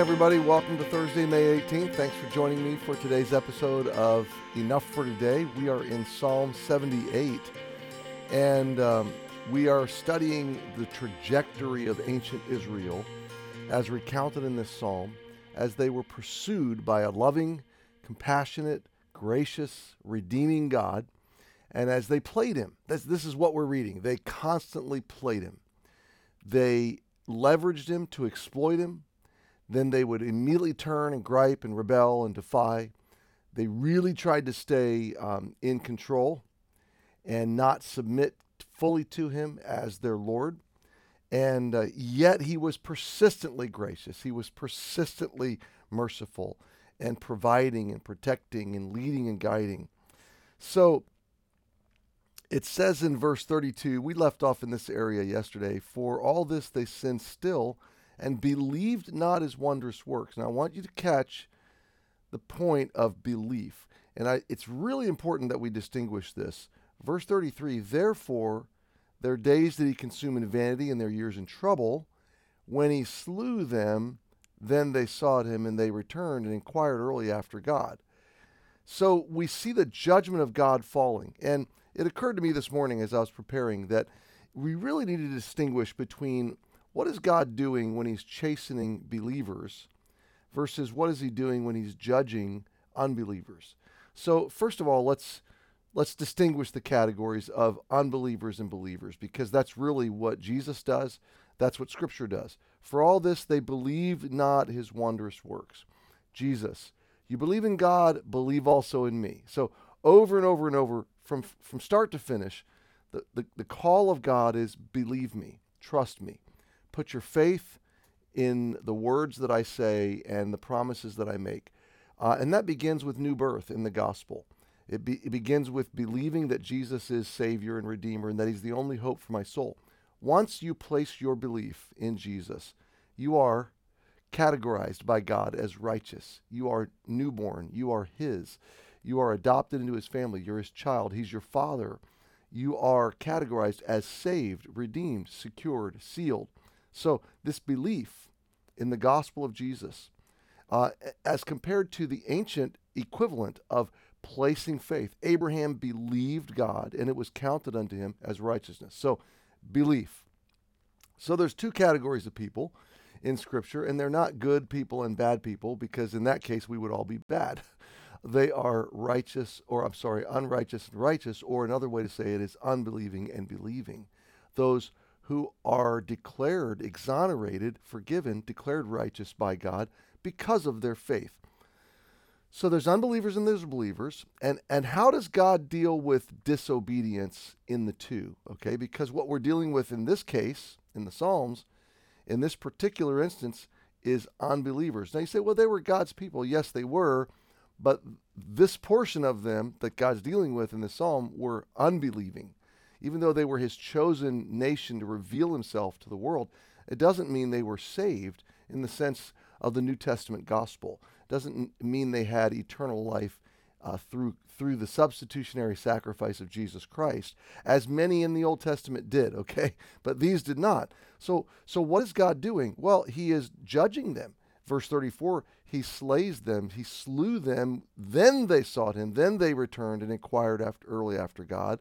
everybody, welcome to Thursday, May 18th. Thanks for joining me for today's episode of Enough for Today. We are in Psalm 78, and um, we are studying the trajectory of ancient Israel as recounted in this psalm as they were pursued by a loving, compassionate, gracious, redeeming God. And as they played him, this, this is what we're reading. They constantly played him. They leveraged him to exploit him then they would immediately turn and gripe and rebel and defy. They really tried to stay um, in control and not submit fully to him as their Lord. And uh, yet he was persistently gracious. He was persistently merciful and providing and protecting and leading and guiding. So it says in verse 32, we left off in this area yesterday, for all this they sin still and believed not his wondrous works. Now, I want you to catch the point of belief. And I, it's really important that we distinguish this. Verse 33 Therefore, their days did he consume in vanity, and their years in trouble. When he slew them, then they sought him, and they returned and inquired early after God. So we see the judgment of God falling. And it occurred to me this morning as I was preparing that we really need to distinguish between what is God doing when he's chastening believers versus what is he doing when he's judging unbelievers? So, first of all, let's let's distinguish the categories of unbelievers and believers because that's really what Jesus does. That's what scripture does. For all this they believed not his wondrous works. Jesus, you believe in God, believe also in me. So, over and over and over from from start to finish, the, the, the call of God is believe me, trust me. Put your faith in the words that I say and the promises that I make. Uh, and that begins with new birth in the gospel. It, be, it begins with believing that Jesus is Savior and Redeemer and that He's the only hope for my soul. Once you place your belief in Jesus, you are categorized by God as righteous. You are newborn. You are His. You are adopted into His family. You're His child. He's your Father. You are categorized as saved, redeemed, secured, sealed. So, this belief in the gospel of Jesus, uh, as compared to the ancient equivalent of placing faith, Abraham believed God and it was counted unto him as righteousness. So, belief. So, there's two categories of people in Scripture, and they're not good people and bad people because in that case we would all be bad. They are righteous, or I'm sorry, unrighteous and righteous, or another way to say it is unbelieving and believing. Those who are declared exonerated, forgiven, declared righteous by God because of their faith. So there's unbelievers and there's believers. And, and how does God deal with disobedience in the two? Okay, because what we're dealing with in this case, in the Psalms, in this particular instance, is unbelievers. Now you say, well, they were God's people. Yes, they were. But this portion of them that God's dealing with in the psalm were unbelieving even though they were his chosen nation to reveal himself to the world, it doesn't mean they were saved in the sense of the New Testament gospel. It doesn't mean they had eternal life uh, through through the substitutionary sacrifice of Jesus Christ, as many in the Old Testament did. Okay, but these did not. So so what is God doing? Well, He is judging them. Verse 34, He slays them. He slew them. Then they sought Him. Then they returned and inquired after early after God.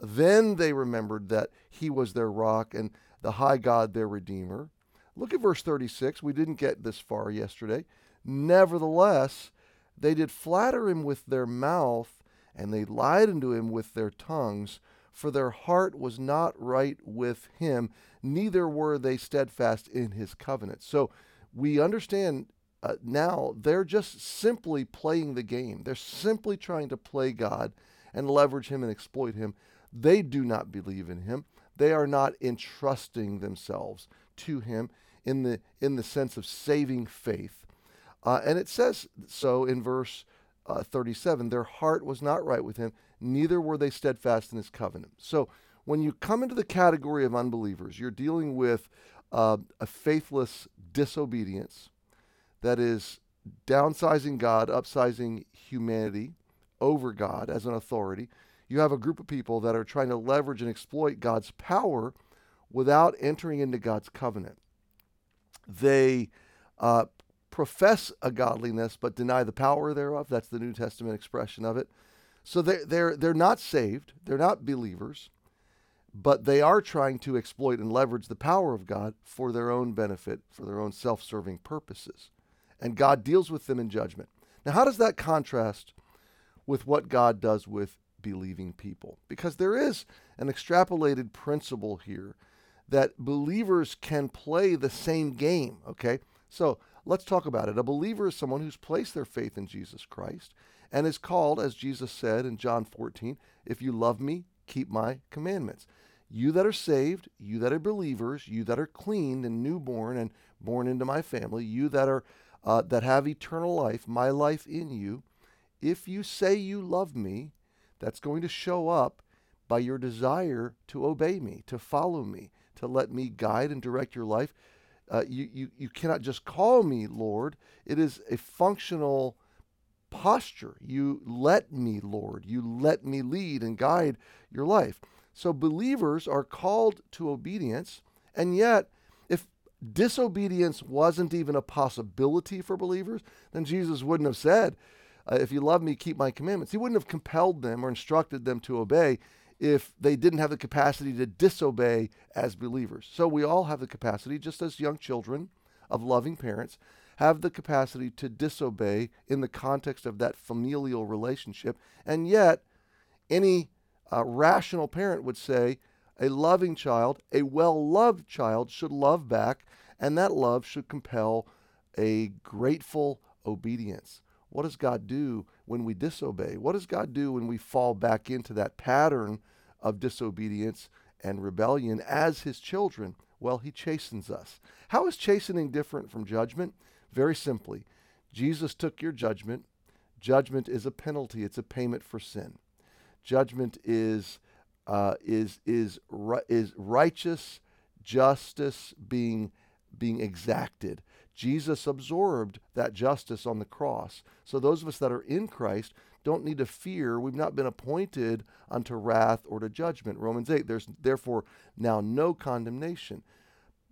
Then they remembered that he was their rock and the high God their redeemer. Look at verse 36. We didn't get this far yesterday. Nevertheless, they did flatter him with their mouth, and they lied unto him with their tongues, for their heart was not right with him, neither were they steadfast in his covenant. So we understand uh, now they're just simply playing the game. They're simply trying to play God and leverage him and exploit him. They do not believe in him. They are not entrusting themselves to him in the in the sense of saving faith. Uh, and it says so in verse uh, 37 their heart was not right with him, neither were they steadfast in his covenant. So when you come into the category of unbelievers, you're dealing with uh, a faithless disobedience that is downsizing God, upsizing humanity over God as an authority you have a group of people that are trying to leverage and exploit God's power without entering into God's covenant. They uh, profess a godliness but deny the power thereof. That's the New Testament expression of it. So they're, they're, they're not saved, they're not believers, but they are trying to exploit and leverage the power of God for their own benefit, for their own self serving purposes. And God deals with them in judgment. Now, how does that contrast with what God does with believing people? Because there is an extrapolated principle here that believers can play the same game, okay? So let's talk about it. A believer is someone who's placed their faith in Jesus Christ and is called, as Jesus said in John 14, if you love me, keep my commandments. You that are saved, you that are believers, you that are cleaned and newborn and born into my family, you that are uh, that have eternal life, my life in you, if you say you love me, that's going to show up by your desire to obey me, to follow me, to let me guide and direct your life. Uh, you, you, you cannot just call me Lord. It is a functional posture. You let me, Lord. You let me lead and guide your life. So believers are called to obedience, and yet, if disobedience wasn't even a possibility for believers, then Jesus wouldn't have said, uh, If you love me, keep my commandments. He wouldn't have compelled them or instructed them to obey if they didn't have the capacity to disobey as believers. So we all have the capacity, just as young children of loving parents, have the capacity to disobey in the context of that familial relationship. And yet, any uh, rational parent would say a loving child, a well loved child, should love back, and that love should compel a grateful obedience. What does God do when we disobey? What does God do when we fall back into that pattern of disobedience and rebellion as His children? Well, He chastens us. How is chastening different from judgment? Very simply, Jesus took your judgment. Judgment is a penalty, it's a payment for sin. Judgment is, uh, is, is, is righteous justice being, being exacted. Jesus absorbed that justice on the cross. So those of us that are in Christ don't need to fear. We've not been appointed unto wrath or to judgment. Romans 8, there's therefore now no condemnation.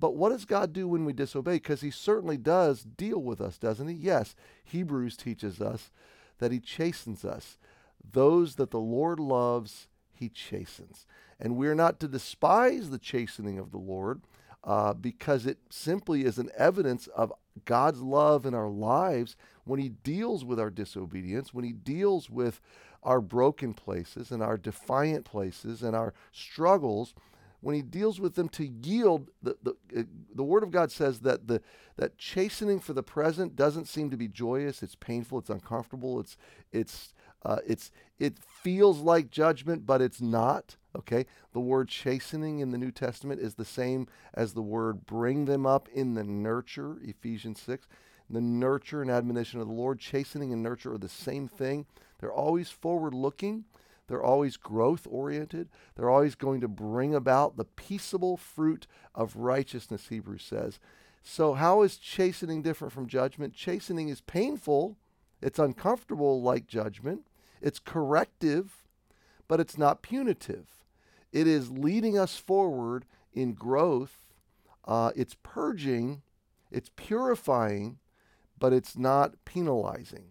But what does God do when we disobey? Because He certainly does deal with us, doesn't He? Yes, Hebrews teaches us that He chastens us. Those that the Lord loves, He chastens. And we're not to despise the chastening of the Lord uh, because it simply is an evidence of God's love in our lives when He deals with our disobedience, when He deals with our broken places and our defiant places and our struggles when he deals with them to yield the, the, uh, the word of god says that the that chastening for the present doesn't seem to be joyous it's painful it's uncomfortable it's it's uh, it's it feels like judgment but it's not okay the word chastening in the new testament is the same as the word bring them up in the nurture ephesians 6 the nurture and admonition of the lord chastening and nurture are the same thing they're always forward looking they're always growth oriented. They're always going to bring about the peaceable fruit of righteousness, Hebrews says. So, how is chastening different from judgment? Chastening is painful, it's uncomfortable like judgment, it's corrective, but it's not punitive. It is leading us forward in growth, uh, it's purging, it's purifying, but it's not penalizing,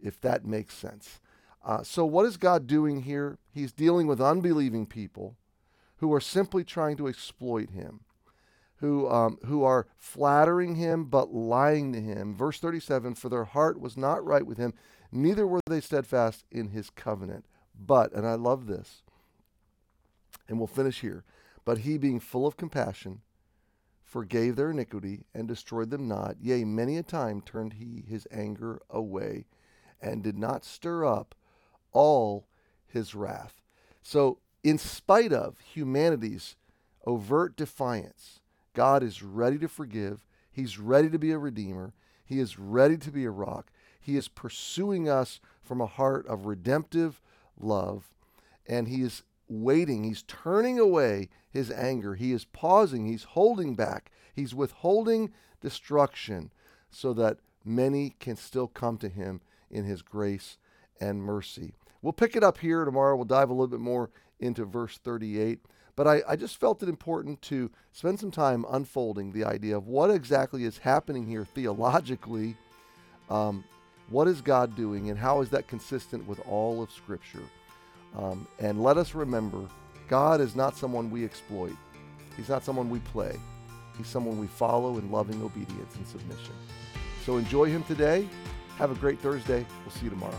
if that makes sense. Uh, so, what is God doing here? He's dealing with unbelieving people who are simply trying to exploit him, who, um, who are flattering him but lying to him. Verse 37 For their heart was not right with him, neither were they steadfast in his covenant. But, and I love this, and we'll finish here. But he, being full of compassion, forgave their iniquity and destroyed them not. Yea, many a time turned he his anger away and did not stir up all his wrath. So, in spite of humanity's overt defiance, God is ready to forgive. He's ready to be a redeemer. He is ready to be a rock. He is pursuing us from a heart of redemptive love. And He is waiting. He's turning away His anger. He is pausing. He's holding back. He's withholding destruction so that many can still come to Him in His grace and mercy. We'll pick it up here tomorrow. We'll dive a little bit more into verse 38. But I, I just felt it important to spend some time unfolding the idea of what exactly is happening here theologically. Um, what is God doing, and how is that consistent with all of Scripture? Um, and let us remember God is not someone we exploit, He's not someone we play. He's someone we follow in loving obedience and submission. So enjoy Him today. Have a great Thursday. We'll see you tomorrow.